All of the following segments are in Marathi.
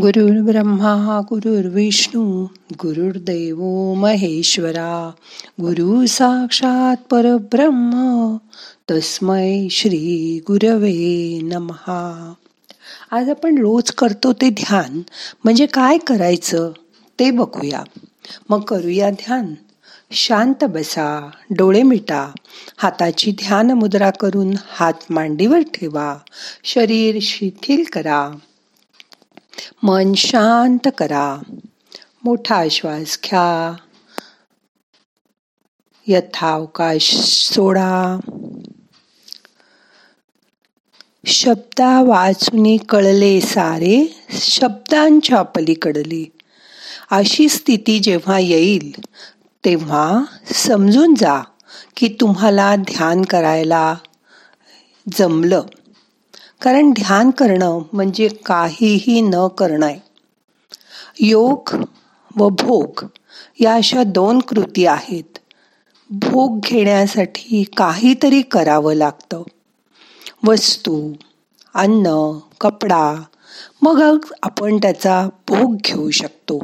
गुरुर् ब्रह्मा गुरुर्विष्णू गुरुर्देव महेश्वरा गुरु साक्षात परब्रह्म तस्मै श्री गुरवे नमहा आज आपण रोज करतो ते ध्यान. म्हणजे काय करायचं? ते बघूया. मग करूया ध्यान. शांत बसा डोळे मिटा. हाताची ध्यान मुद्रा करून हात मांडीवर ठेवा. शरीर शिथिल करा. मन शांत करा. मोठा श्वास घ्या. यथावकाश सोडा. शब्दा वाचून कळले सारे शब्दांच्या पलीकडले. अशी स्थिती जेव्हा येईल तेव्हा समजून जा की तुम्हाला ध्यान करायला जमलं. कारण ध्यान करणं म्हणजे काहीही न करणं आहे योग व भोग या अशा दोन कृती आहेत. भोग घेण्यासाठी काहीतरी करावं लागतं. वस्तू अन्न कपडा मग आपण त्याचा भोग घेऊ शकतो.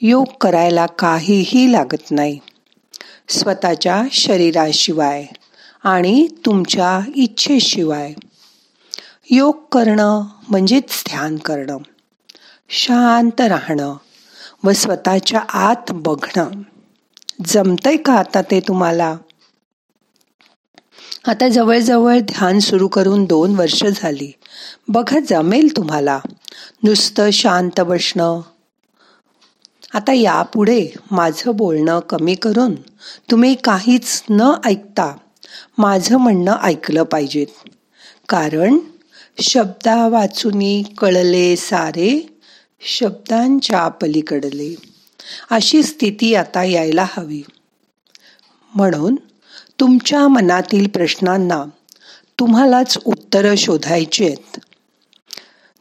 योग करायला काहीही लागत नाही. स्वतःच्या शरीराशिवाय आणि तुमच्या इच्छेशिवाय. योग करणं म्हणजेच ध्यान करणं. शांत राहणं व स्वतःच्या आत बघणं. जमतंय का आता ते तुम्हाला? आता जवळजवळ ध्यान सुरू करून दोन वर्ष झाली. बघा जमेल तुम्हाला. नुसतं शांत बसणं. आता यापुढे माझं बोलणं कमी करून तुम्ही काहीच न ऐकता माझं म्हणणं ऐकलं पाहिजेत. कारण शब्दा वाचुनी कळले सारे शब्दांच्या पलीकडले. अशी स्थिती आता यायला हवी. म्हणून तुमच्या मनातील प्रश्नांना तुम्हालाच उत्तरं शोधायची आहेत.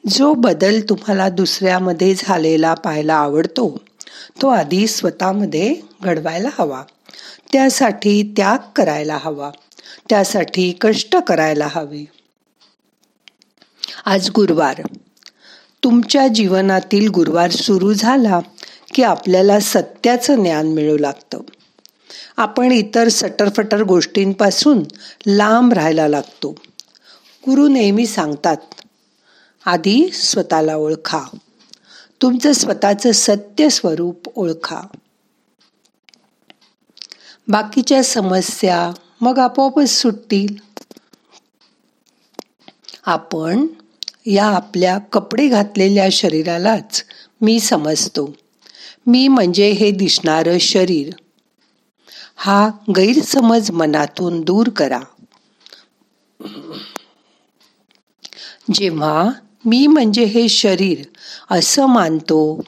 जो बदल तुम्हाला दुसऱ्यामध्ये झालेला पाहायला आवडतो तो आधी स्वतःमध्ये घडवायला हवा. त्यासाठी त्याग करायला हवा. त्यासाठी कष्ट करायला हवे. आज गुरुवार. तुमच्या जीवनातील गुरुवार सुरू झाला की आपल्याला सत्याचं ज्ञान मिळू लागतं. आपण इतर सटरफटर गोष्टींपासून लांब राहायला लागतो. गुरु नेहमी सांगतात आधी स्वतःला ओळखा. तुमचं स्वतःचं सत्य स्वरूप ओळखा. बाकीच्या समस्या मग आपोआपच सुटतील. आपण या आपल्या कपडे घातलेल्या शरीरालाच मी समजतो. मी म्हणजे हे दिसणारं शरीर. हा गैरसमज मनातून दूर करा. जेव्हा मी म्हणजे हे शरीर असं मानतो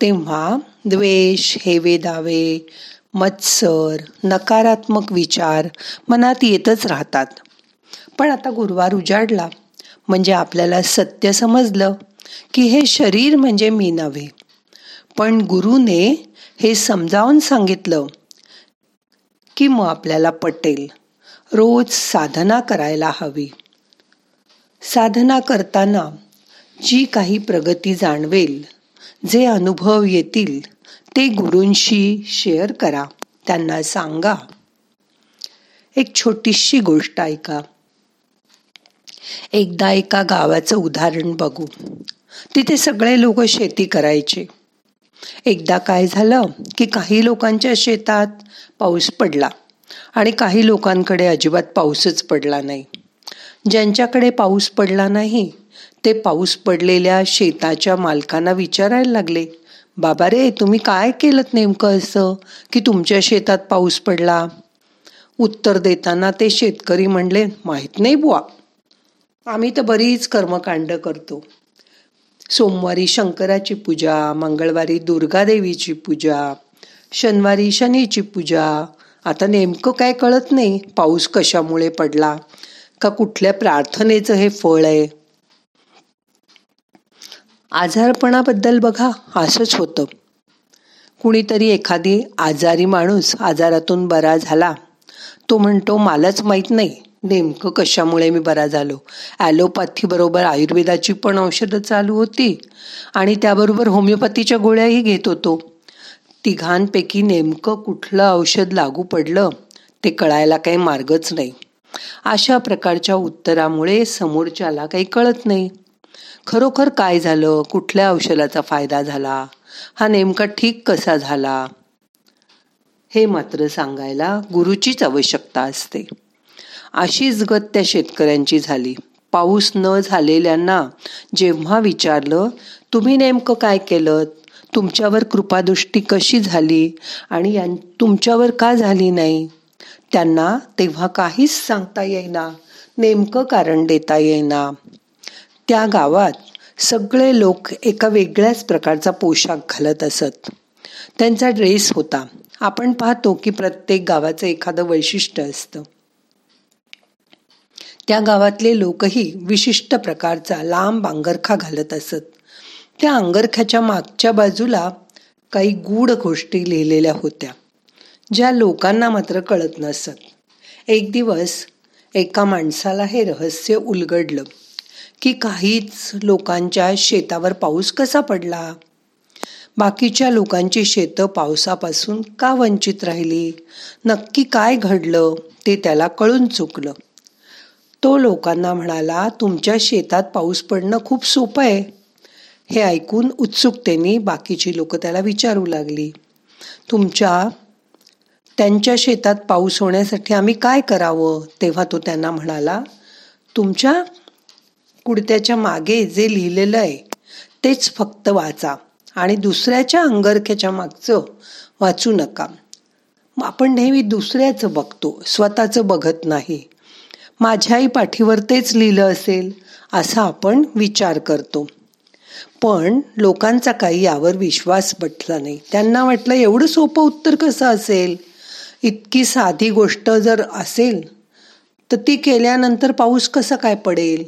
तेव्हा द्वेष हेवे दावे मत्सर नकारात्मक विचार मनात येतच राहतात. पण आता गुरुवार उजाडला. म्हणजे आपल्याला सत्य समजलं की हे शरीर म्हणजे मी नव्हे. पण गुरुने हे समजावून सांगितलं की मग आपल्याला पटेल. रोज साधना करायला हवी. साधना करताना जी काही प्रगती जाणवेल जे अनुभव येतील ते गुरूंशी शेअर करा. त्यांना सांगा. एक छोटीशी गोष्ट ऐका. एकदा एका गावाचं उदाहरण बघू. तिथे सगळे लोक शेती करायचे. एकदा काय झालं की काही लोकांच्या शेतात पाऊस पडला आणि काही लोकांकडे अजिबात पाऊसच पडला नाही. ज्यांच्याकडे पाऊस पडला नाही ते पाऊस पडलेल्या शेताच्या मालकांना विचारायला लागले बाबा रे तुम्ही काय केलं नेमकं असं की तुमच्या शेतात पाऊस पडला? उत्तर देताना ते शेतकरी म्हणले माहीत नाही बुवा आम्ही तर बरीच कर्मकांड करतो. सोमवारी शंकराची पूजा मंगळवारी दुर्गादेवीची पूजा शनिवारी शनीची पूजा. आता नेमकं काय कळत नाही पाऊस कशामुळे पडला का कुठल्या प्रार्थनेचं हे फळ आहे? आजारपणाबद्दल बघा असंच होतं. कुणीतरी एखादी आजारी माणूस आजारातून बरा झाला. तो म्हणतो मलाच माहीत नाही नेमकं कशामुळे मी बरा झालो? ॲलोपॅथीबरोबर आयुर्वेदाची पण औषधं चालू होती आणि त्याबरोबर होमिओपॅथीच्या गोळ्याही घेत होतो. तिघांपैकी नेमकं कुठलं औषध लागू पडलं ते कळायला काही मार्गच नाही. अशा प्रकारच्या उत्तरामुळे समोरच्याला काही कळत नाही. खरोखर काय झालं? कुठल्या औषधाचा फायदा झाला? हा नेमका ठीक कसा झाला? हे मात्र सांगायला गुरुचीच आवश्यकता असते. अशीच गत त्या शेतकऱ्यांची झाली. पाऊस न झालेल्यांना जेव्हा विचारलं तुम्ही नेमकं काय केलं? तुमच्यावर कृपादृष्टी कशी झाली? आणि तुमच्यावर का झाली नाही? त्यांना तेव्हा काहीच सांगता येईना नेमकं कारण देता येईना. त्या गावात सगळे लोक एका वेगळ्याच प्रकारचा पोशाख घालत असत. त्यांचा ड्रेस होता. आपण पाहतो की प्रत्येक गावाचं एखादं वैशिष्ट्य असतं. त्या गावातले लोकही विशिष्ट प्रकारचा लांब अंगरखा घालत असत. त्या अंगरख्याच्या मागच्या बाजूला काही गूढ गोष्टी लिहिलेल्या होत्या ज्या लोकांना मात्र कळत नसत. एक दिवस एका माणसाला हे रहस्य उलगडलं की काहीच लोकांच्या शेतावर पाऊस कसा पडला? बाकीच्या लोकांची शेतं पावसापासून का वंचित राहिली? नक्की काय घडलं ते त्याला कळून चुकलं. तो लोकांना म्हणाला तुमच्या शेतात पाऊस पडणं खूप सोपं आहे. हे ऐकून उत्सुकतेने बाकीची लोक त्याला विचारू लागली. तुमच्या त्यांच्या शेतात पाऊस होण्यासाठी आम्ही काय करावं? तेव्हा तो त्यांना म्हणाला तुमच्या कुडत्याच्या मागे जे लिहिलेलं आहे तेच फक्त वाचा आणि दुसऱ्याच्या अंगरख्याच्या मागचं वाचू नका. आपण नेहमी दुसऱ्याचं बघतो स्वतःचं बघत नाही. माझ्याही पाठीवर तेच लिहिलं असेल असा आपण विचार करतो. पण लोकांचा काही यावर विश्वास बटला नाही. त्यांना वाटलं एवढं सोपं उत्तर कसं असेल? इतकी साधी गोष्ट जर असेल तर ती केल्यानंतर पाऊस कसा काय पडेल?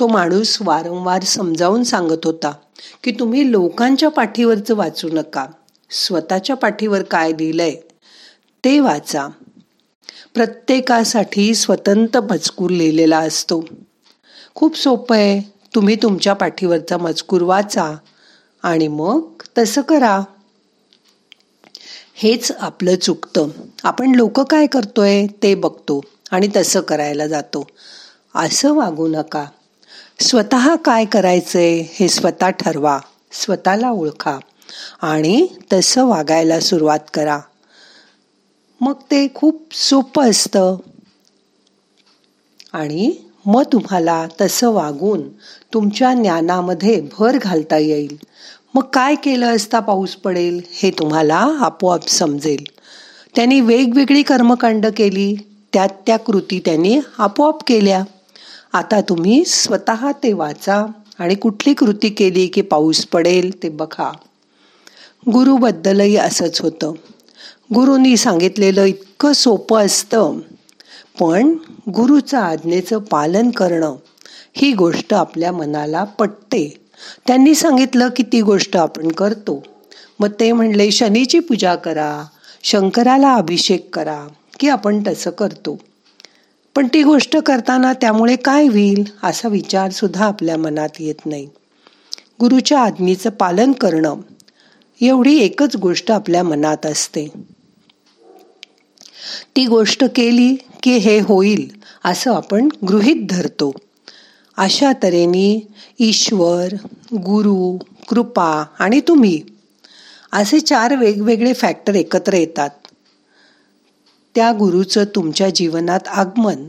तो माणूस वारंवार समजावून सांगत होता की तुम्ही लोकांच्या पाठीवरचं वाचू नका. स्वतःच्या पाठीवर काय लिहिलंय ते वाचा. प्रत्येकासाठी स्वतंत्र मजकूर लिहिलेला असतो. खूप सोपं आहे. तुम्ही तुमच्या पाठीवरचा मजकूर वाचा आणि मग तसं करा. हेच आपलं चुकतं. आपण लोक काय करतोय ते बघतो आणि तसं करायला जातो. असं वागू नका. स्वतः काय करायचंय हे स्वतः ठरवा. स्वतःला ओळखा आणि तसं वागायला सुरुवात करा. मग ते खूप सोपं असतं. आणि मग तुम्हाला तसं वागून तुमच्या ज्ञानामध्ये भर घालता येईल. मग काय केलं असता पाऊस पडेल हे तुम्हाला आपोआप समजेल. त्यांनी वेगवेगळी कर्मकांड केली त्यात त्या कृती त्यांनी आपोआप केल्या. आता तुम्ही स्वतः ते वाचा आणि कुठली कृती केली की पाऊस पडेल ते बघा. गुरुबद्दलही असंच होतं. गुरुनी सांगितलेलं इतकं सोपं असतं. पण गुरुचं आज्ञेचं पालन करणं ही गोष्ट आपल्या मनाला पटते. त्यांनी सांगितलं की ती गोष्ट आपण करतो. मग ते म्हणले शनीची पूजा करा शंकराला अभिषेक करा की आपण तसं करतो. पण ती गोष्ट करताना त्यामुळे काय होईल असा विचारसुद्धा आपल्या मनात येत नाही. गुरुच्या आज्ञेचं पालन करणं एवढी एकच गोष्ट आपल्या मनात असते. ती गोष्ट केली की हे होईल असं आपण गृहीत धरतो. अशा तऱ्हेने ईश्वर गुरु कृपा आणि तुम्ही असे चार वेगवेगळे फॅक्टर एकत्र येतात. त्या गुरुचं तुमच्या जीवनात आगमन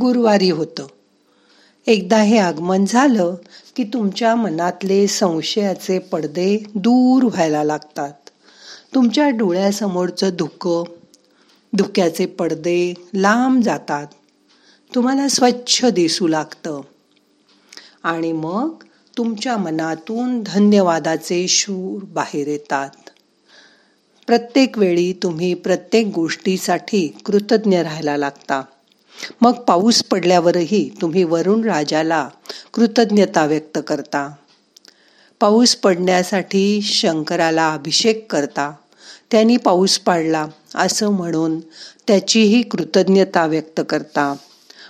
गुरुवारी होतं. एकदा हे आगमन झालं की तुमच्या मनातले संशयाचे पडदे दूर व्हायला लागतात. तुमच्या डोळ्यासमोरचं धुकं धुक्याचे पडदे लांब जातात. तुम्हाला स्वच्छ दिसू लागतं. आणि मग तुमच्या मनातून धन्यवादाचे शूर बाहेर येतात. प्रत्येक वेळी तुम्ही प्रत्येक गोष्टीसाठी कृतज्ञ राहायला लागता. मग पाऊस पडल्यावरही तुम्ही वरुण राजाला कृतज्ञता व्यक्त करता. पाऊस पडण्यासाठी शंकराला अभिषेक करता. त्यांनी पाऊस पाडला असं म्हणून त्याचीही कृतज्ञता व्यक्त करता.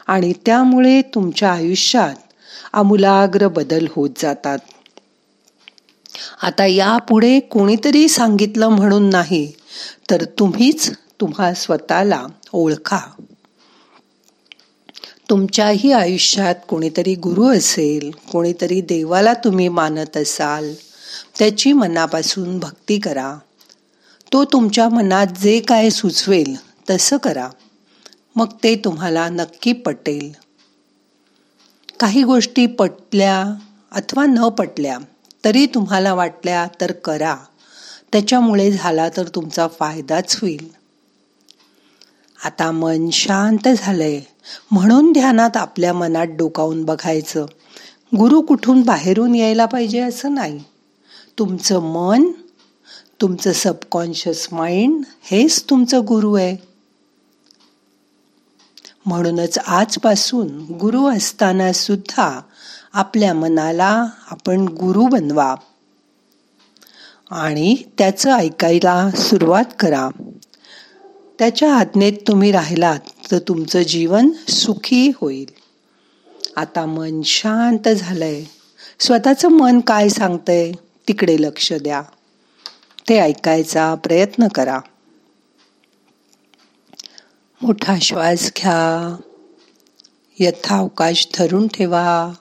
आणि त्यामुळे तुमच्या आयुष्यात आमूलाग्र बदल होत जातात. आता यापुढे कोणीतरी सांगितलं म्हणून नाही तर तुम्हीच तुम्हा स्वतःला ओळखा. तुमच्याही आयुष्यात कोणीतरी गुरु असेल कोणीतरी देवाला तुम्ही मानत असाल त्याची मनापासून भक्ती करा. तो तुमच्या मनात जे काय सुचवेल तसं करा. मग ते तुम्हाला नक्की पटेल. काही गोष्टी पटल्या अथवा न पटल्या तरी तुम्हाला वाटल्या तर करा. त्याच्यामुळे झाला तर तुमचा फायदाच होईल. आता मन शांत झालंय. म्हणून ध्यानात आपल्या मनात डोकावून बघायचं. गुरु कुठून बाहेरून यायला पाहिजे असं नाही. तुमचं मन तुमचं सबकॉन्शियस माइंड हेच तुमचं गुरु आहे. म्हणूनच आजपासून गुरु असताना सुद्धा आपल्या मनाला आपण गुरु बनवा आणि त्याचं ऐकायला सुरुवात करा. त्याच्या आज्ञेत तुम्ही राहिलात तर तुमचं जीवन सुखी होईल. आता मन शांत झालंय. स्वतःचं मन काय सांगतंय? तिकडे लक्ष द्या. ते ऐकायचा प्रयत्न करा. मोठा श्वास घ्या. यथावकाश धरून ठेवा.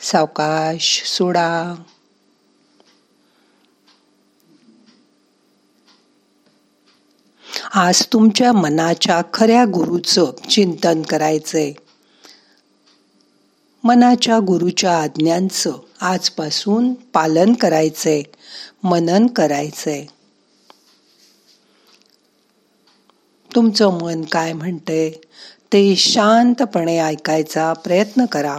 सावकाश सोडा. आज तुमच्या मनाच्या खऱ्या गुरुचं चिंतन करायचंय. मनाच्या गुरुच्या आज्ञांचं आजपासून पालन करायचंय. मनन करायचंय. तुमचं मन काय म्हणते ते शांतपणे ऐकायचा प्रयत्न करा.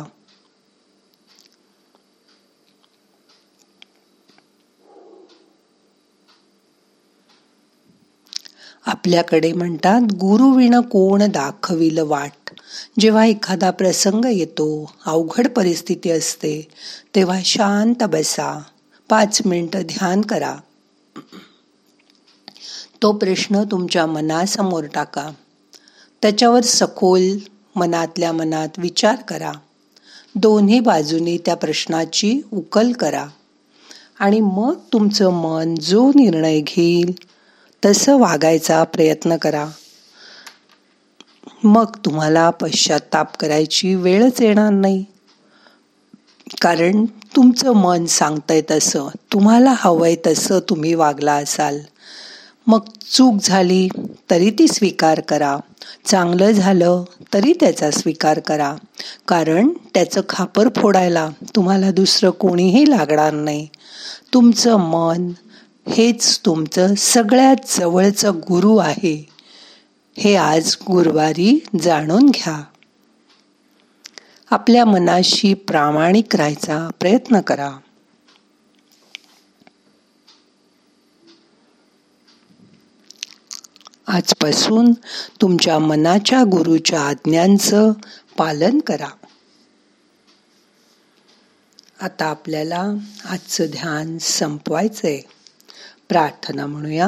आपल्याकडे म्हणतात गुरुविण कोण दाखविल वाट? जेव्हा एखादा प्रसंग येतो अवघड परिस्थिती असते तेव्हा शांत बसा. पाच मिनटं ध्यान करा. तो प्रश्न तुमच्या मनासमोर टाका. त्याच्यावर सखोल मनातल्या मनात विचार करा. दोन्ही बाजूनी त्या प्रश्नाची उकल करा. आणि मग तुमचं मन जो निर्णय घेईल तसं वागायचा प्रयत्न करा. मग तुम्हाला पश्चाताप करायची वेळच येणार नाही. कारण तुमचं मन सांगतंय तसं तुम्हाला हवंय तसं तुम्ही वागला असाल. मग चूक झाली तरी ती स्वीकार करा. चांगलं झालं तरी त्याचा स्वीकार करा. कारण त्याचं खापर फोडायला तुम्हाला दुसरं कोणीही लागणार नाही. तुमचं मन हेच तुमचं सगळ्यात जवळचं गुरु आहे. हे आज गुरुवारी जाणून घ्या. आपल्या मनाशी प्रामाणिक राहायचा प्रयत्न करा. आजपासून तुमच्या मनाच्या गुरुच्या आज्ञांचं पालन करा. आता आपल्याला आजचं ध्यान संपवायचंय. प्रार्थना म्हणूया.